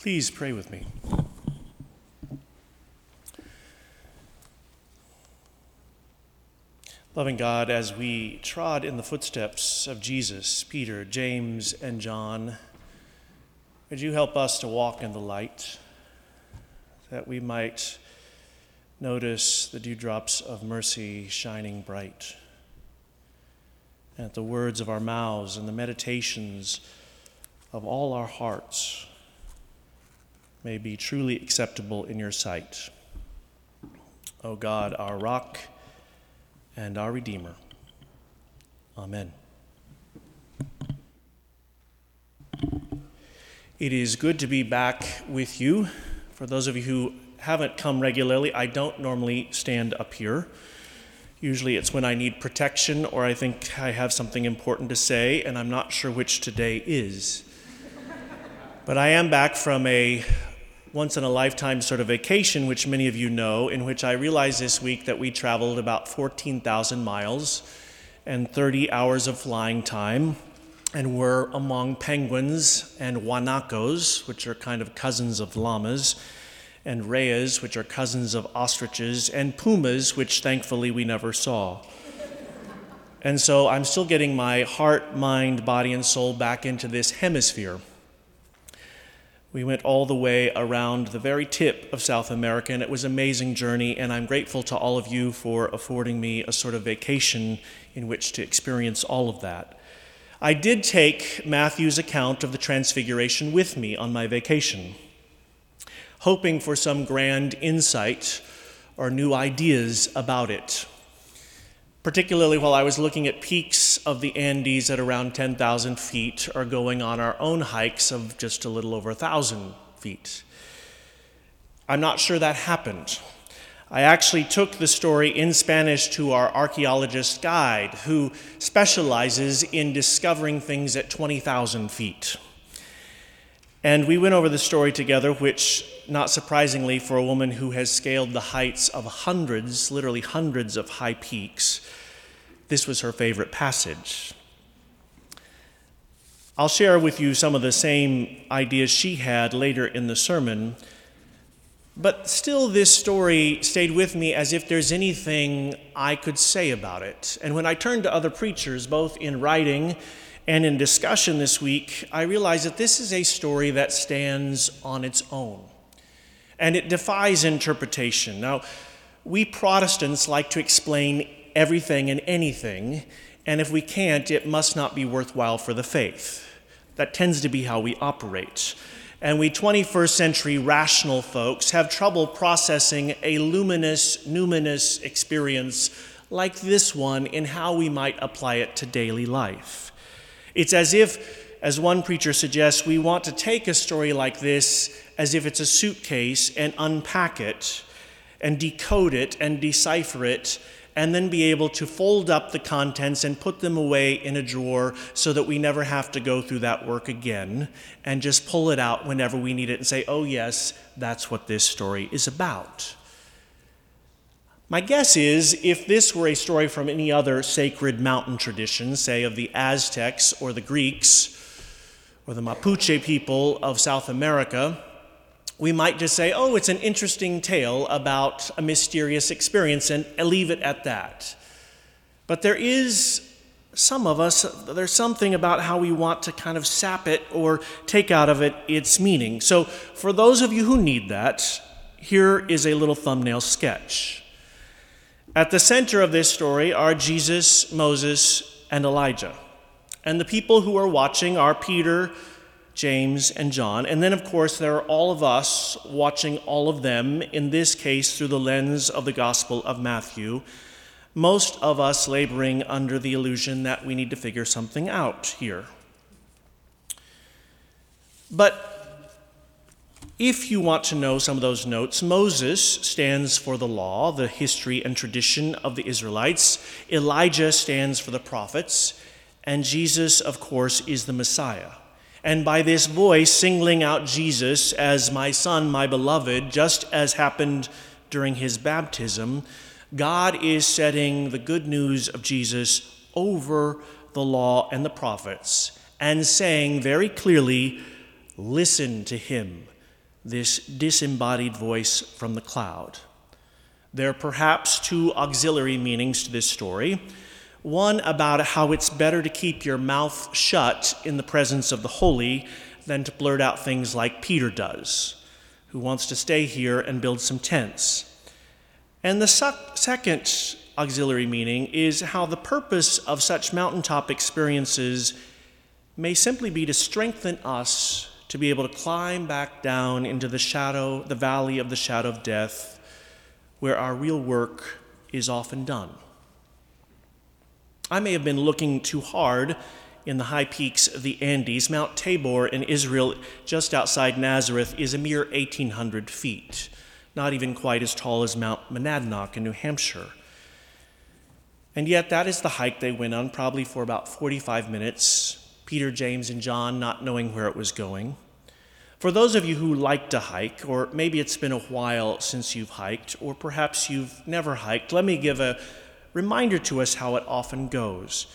Please pray with me. Loving God, as we trod in the footsteps of Jesus, Peter, James, and John, would you help us to walk in the light that we might notice the dewdrops of mercy shining bright, and that the words of our mouths and the meditations of all our hearts may be truly acceptable in your sight. O God, our rock and our Redeemer. Amen. It is good to be back with you. For those of you who haven't come regularly, I don't normally stand up here. Usually it's when I need protection or I think I have something important to say, and I'm not sure which today is. but I am back from a once in a lifetime sort of vacation, which many of you know, in which I realized this week that we traveled about 14,000 miles and 30 hours of flying time and were among penguins and guanacos, which are kind of cousins of llamas, and rheas, which are cousins of ostriches, and pumas, which thankfully we never saw. and so I'm still getting my heart, mind, body, and soul back into this hemisphere. We went all the way around the very tip of South America, and it was an amazing journey. And I'm grateful to all of you for affording me a sort of vacation in which to experience all of that. I did take Matthew's account of the Transfiguration with me on my vacation, hoping for some grand insight or new ideas about it particularly while I was looking at peaks of the Andes at around 10,000 feet or going on our own hikes of just a little over 1,000 feet. I'm not sure that happened. I actually took the story in Spanish to our archaeologist guide who specializes in discovering things at 20,000 feet. And we went over the story together, which, not surprisingly, for a woman who has scaled the heights of hundreds, literally hundreds of high peaks, this was her favorite passage. I'll share with you some of the same ideas she had later in the sermon, but still, this story stayed with me as if there's anything I could say about it. And when I turned to other preachers, both in writing and in discussion this week, I realized that this is a story that stands on its own and it defies interpretation. Now, we Protestants like to explain everything and anything, and if we can't, it must not be worthwhile for the faith. That tends to be how we operate. And we 21st century rational folks have trouble processing a luminous, numinous experience like this one in how we might apply it to daily life. It's as if, as one preacher suggests, we want to take a story like this as if it's a suitcase and unpack it and decode it and decipher it and then be able to fold up the contents and put them away in a drawer so that we never have to go through that work again and just pull it out whenever we need it and say, oh, yes, that's what this story is about. My guess is if this were a story from any other sacred mountain tradition, say of the Aztecs or the Greeks or the Mapuche people of South America, we might just say, oh, it's an interesting tale about a mysterious experience and leave it at that. But there is some of us, there's something about how we want to kind of sap it or take out of it its meaning. So, for those of you who need that, here is a little thumbnail sketch. At the center of this story are Jesus, Moses, and Elijah. And the people who are watching are Peter, James, and John. And then, of course, there are all of us watching all of them, in this case through the lens of the Gospel of Matthew. Most of us laboring under the illusion that we need to figure something out here. But if you want to know some of those notes, Moses stands for the law, the history and tradition of the Israelites. Elijah stands for the prophets. And Jesus, of course, is the Messiah. And by this voice singling out Jesus as my son, my beloved, just as happened during his baptism, God is setting the good news of Jesus over the law and the prophets and saying very clearly, Listen to him this disembodied voice from the cloud. There are perhaps two auxiliary meanings to this story. One about how it's better to keep your mouth shut in the presence of the holy than to blurt out things like Peter does, who wants to stay here and build some tents. And the second auxiliary meaning is how the purpose of such mountaintop experiences may simply be to strengthen us to be able to climb back down into the shadow, the valley of the shadow of death, where our real work is often done. I may have been looking too hard in the high peaks of the Andes. Mount Tabor in Israel, just outside Nazareth, is a mere 1,800 feet, not even quite as tall as Mount Monadnock in New Hampshire. And yet, that is the hike they went on, probably for about 45 minutes, Peter, James, and John not knowing where it was going. For those of you who like to hike, or maybe it's been a while since you've hiked, or perhaps you've never hiked, let me give a reminder to us how it often goes.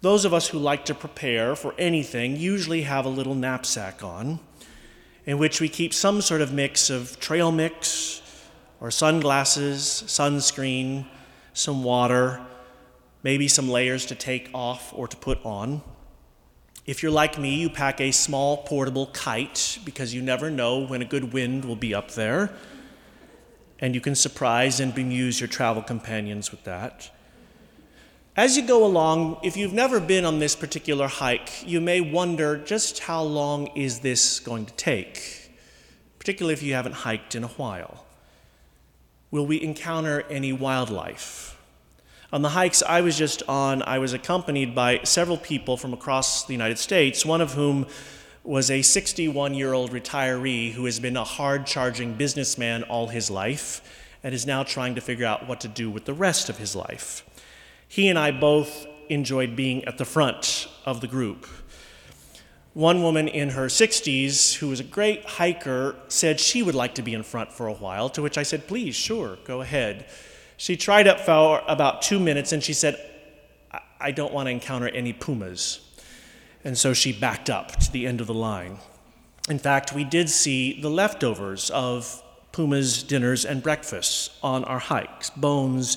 Those of us who like to prepare for anything usually have a little knapsack on in which we keep some sort of mix of trail mix or sunglasses, sunscreen, some water, maybe some layers to take off or to put on. If you're like me, you pack a small portable kite because you never know when a good wind will be up there. And you can surprise and bemuse your travel companions with that. As you go along, if you've never been on this particular hike, you may wonder just how long is this going to take, particularly if you haven't hiked in a while. Will we encounter any wildlife? On the hikes I was just on, I was accompanied by several people from across the United States, one of whom was a 61 year old retiree who has been a hard charging businessman all his life and is now trying to figure out what to do with the rest of his life. He and I both enjoyed being at the front of the group. One woman in her 60s, who was a great hiker, said she would like to be in front for a while, to which I said, Please, sure, go ahead. She tried up for about two minutes and she said, I don't want to encounter any pumas. And so she backed up to the end of the line. In fact, we did see the leftovers of pumas' dinners and breakfasts on our hikes bones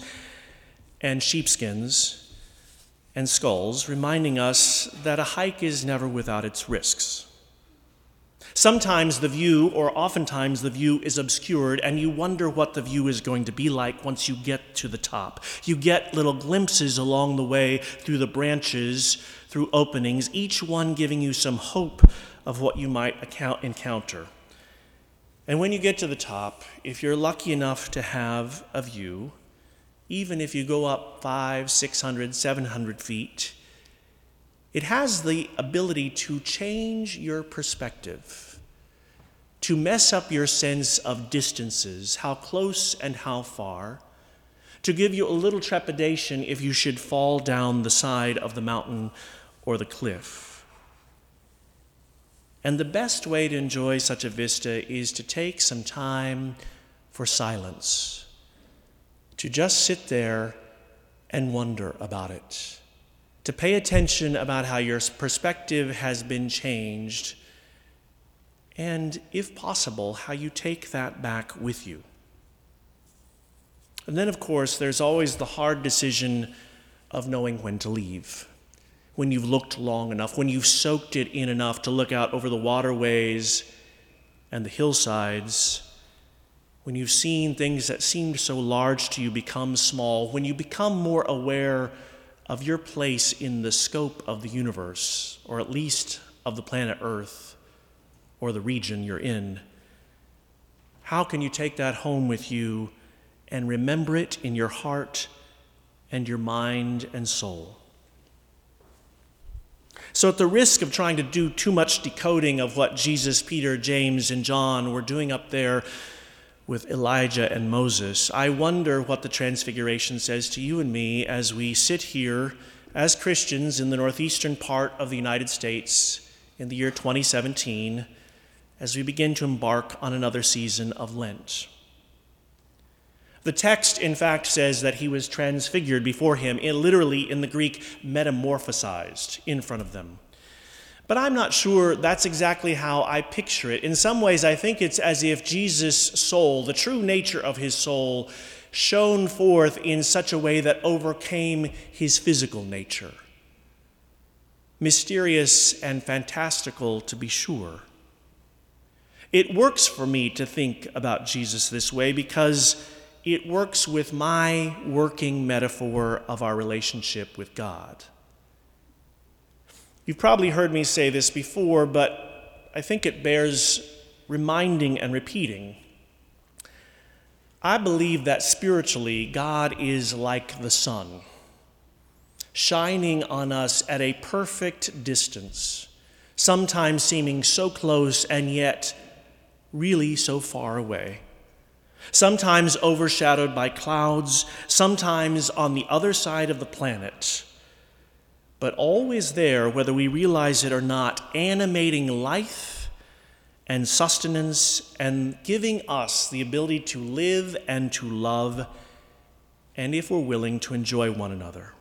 and sheepskins and skulls, reminding us that a hike is never without its risks. Sometimes the view, or oftentimes the view, is obscured, and you wonder what the view is going to be like once you get to the top. You get little glimpses along the way through the branches, through openings, each one giving you some hope of what you might account- encounter. And when you get to the top, if you're lucky enough to have a view, even if you go up five, 600, 700 feet, it has the ability to change your perspective, to mess up your sense of distances, how close and how far, to give you a little trepidation if you should fall down the side of the mountain or the cliff. And the best way to enjoy such a vista is to take some time for silence, to just sit there and wonder about it to pay attention about how your perspective has been changed, and if possible, how you take that back with you. And then, of course, there's always the hard decision of knowing when to leave. When you've looked long enough, when you've soaked it in enough to look out over the waterways and the hillsides, when you've seen things that seemed so large to you become small, when you become more aware of your place in the scope of the universe, or at least of the planet Earth or the region you're in. How can you take that home with you and remember it in your heart and your mind and soul? So, at the risk of trying to do too much decoding of what Jesus, Peter, James, and John were doing up there with Elijah and Moses, I wonder what the Transfiguration says to you and me as we sit here as Christians in the northeastern part of the United States in the year 2017 as we begin to embark on another season of Lent. The text, in fact, says that he was transfigured before him, literally in the Greek, metamorphosized in front of them. But I'm not sure that's exactly how I picture it. In some ways, I think it's as if Jesus' soul, the true nature of his soul, shone forth in such a way that overcame his physical nature. Mysterious and fantastical, to be sure. It works for me to think about Jesus this way because it works with my working metaphor of our relationship with God. You've probably heard me say this before, but I think it bears reminding and repeating. I believe that spiritually, God is like the sun, shining on us at a perfect distance, sometimes seeming so close and yet really so far away. Sometimes overshadowed by clouds, sometimes on the other side of the planet, but always there, whether we realize it or not, animating life and sustenance and giving us the ability to live and to love, and if we're willing, to enjoy one another.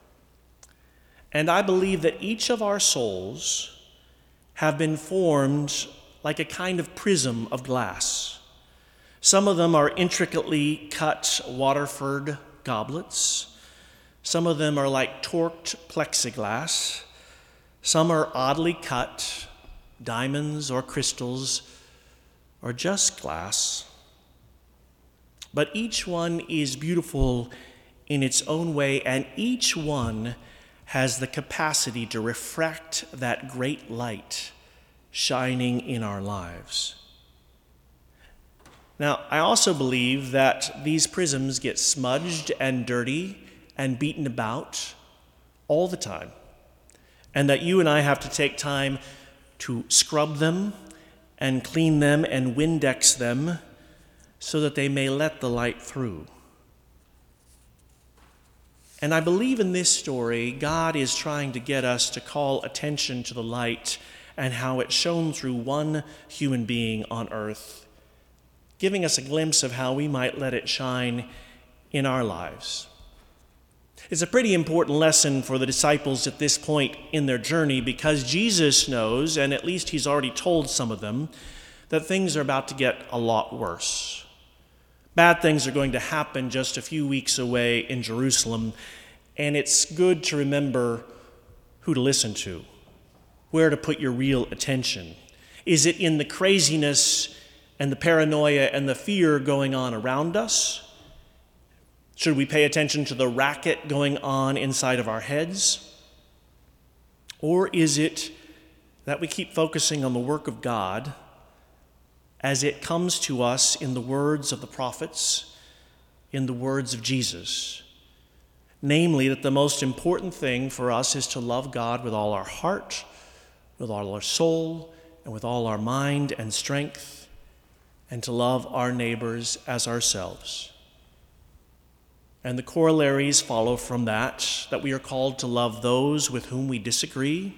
And I believe that each of our souls have been formed like a kind of prism of glass. Some of them are intricately cut Waterford goblets. Some of them are like torqued plexiglass. Some are oddly cut diamonds or crystals or just glass. But each one is beautiful in its own way, and each one has the capacity to refract that great light shining in our lives. Now, I also believe that these prisms get smudged and dirty and beaten about all the time, and that you and I have to take time to scrub them and clean them and Windex them so that they may let the light through. And I believe in this story, God is trying to get us to call attention to the light and how it shone through one human being on earth, giving us a glimpse of how we might let it shine in our lives. It's a pretty important lesson for the disciples at this point in their journey because Jesus knows, and at least he's already told some of them, that things are about to get a lot worse. Bad things are going to happen just a few weeks away in Jerusalem, and it's good to remember who to listen to, where to put your real attention. Is it in the craziness and the paranoia and the fear going on around us? Should we pay attention to the racket going on inside of our heads? Or is it that we keep focusing on the work of God as it comes to us in the words of the prophets, in the words of Jesus? Namely, that the most important thing for us is to love God with all our heart, with all our soul, and with all our mind and strength, and to love our neighbors as ourselves. And the corollaries follow from that that we are called to love those with whom we disagree,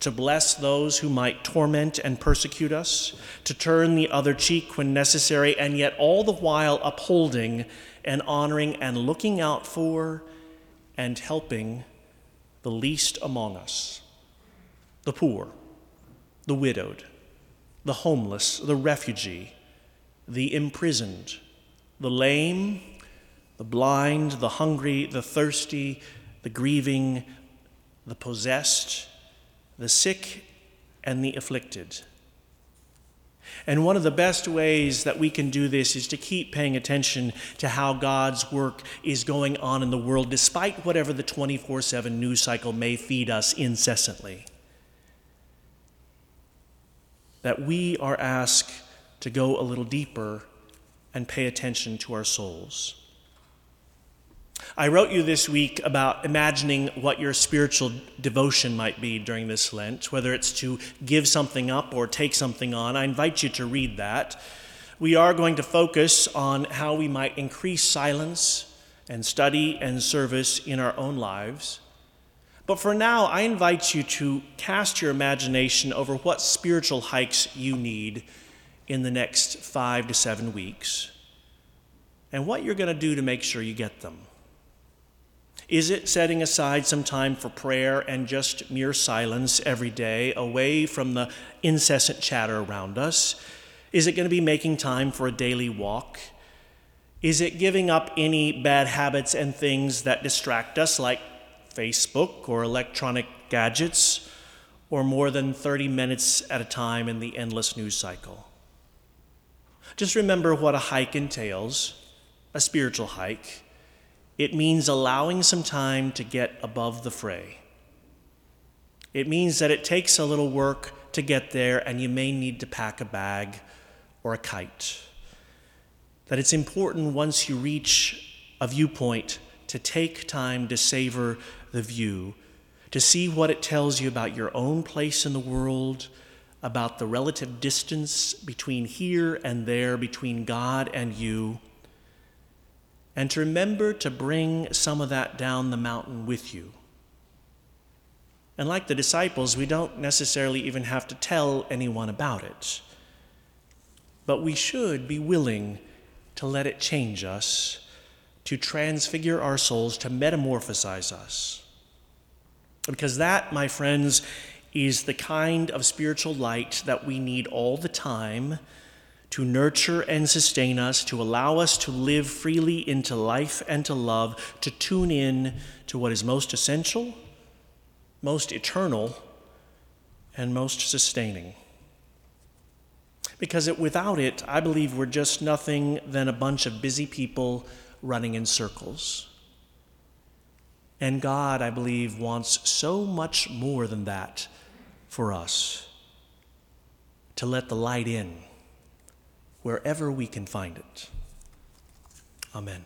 to bless those who might torment and persecute us, to turn the other cheek when necessary, and yet all the while upholding and honoring and looking out for and helping the least among us the poor, the widowed, the homeless, the refugee, the imprisoned, the lame the blind, the hungry, the thirsty, the grieving, the possessed, the sick, and the afflicted. And one of the best ways that we can do this is to keep paying attention to how God's work is going on in the world, despite whatever the 24 7 news cycle may feed us incessantly. That we are asked to go a little deeper and pay attention to our souls. I wrote you this week about imagining what your spiritual devotion might be during this Lent, whether it's to give something up or take something on. I invite you to read that. We are going to focus on how we might increase silence and study and service in our own lives. But for now, I invite you to cast your imagination over what spiritual hikes you need in the next five to seven weeks and what you're going to do to make sure you get them. Is it setting aside some time for prayer and just mere silence every day, away from the incessant chatter around us? Is it going to be making time for a daily walk? Is it giving up any bad habits and things that distract us, like Facebook or electronic gadgets, or more than 30 minutes at a time in the endless news cycle? Just remember what a hike entails a spiritual hike. It means allowing some time to get above the fray. It means that it takes a little work to get there, and you may need to pack a bag or a kite. That it's important once you reach a viewpoint to take time to savor the view, to see what it tells you about your own place in the world, about the relative distance between here and there, between God and you and to remember to bring some of that down the mountain with you. And like the disciples, we don't necessarily even have to tell anyone about it. But we should be willing to let it change us, to transfigure our souls, to metamorphosize us. Because that, my friends, is the kind of spiritual light that we need all the time to nurture and sustain us, to allow us to live freely into life and to love, to tune in to what is most essential, most eternal, and most sustaining. Because it, without it, I believe we're just nothing than a bunch of busy people running in circles. And God, I believe, wants so much more than that for us to let the light in wherever we can find it. Amen.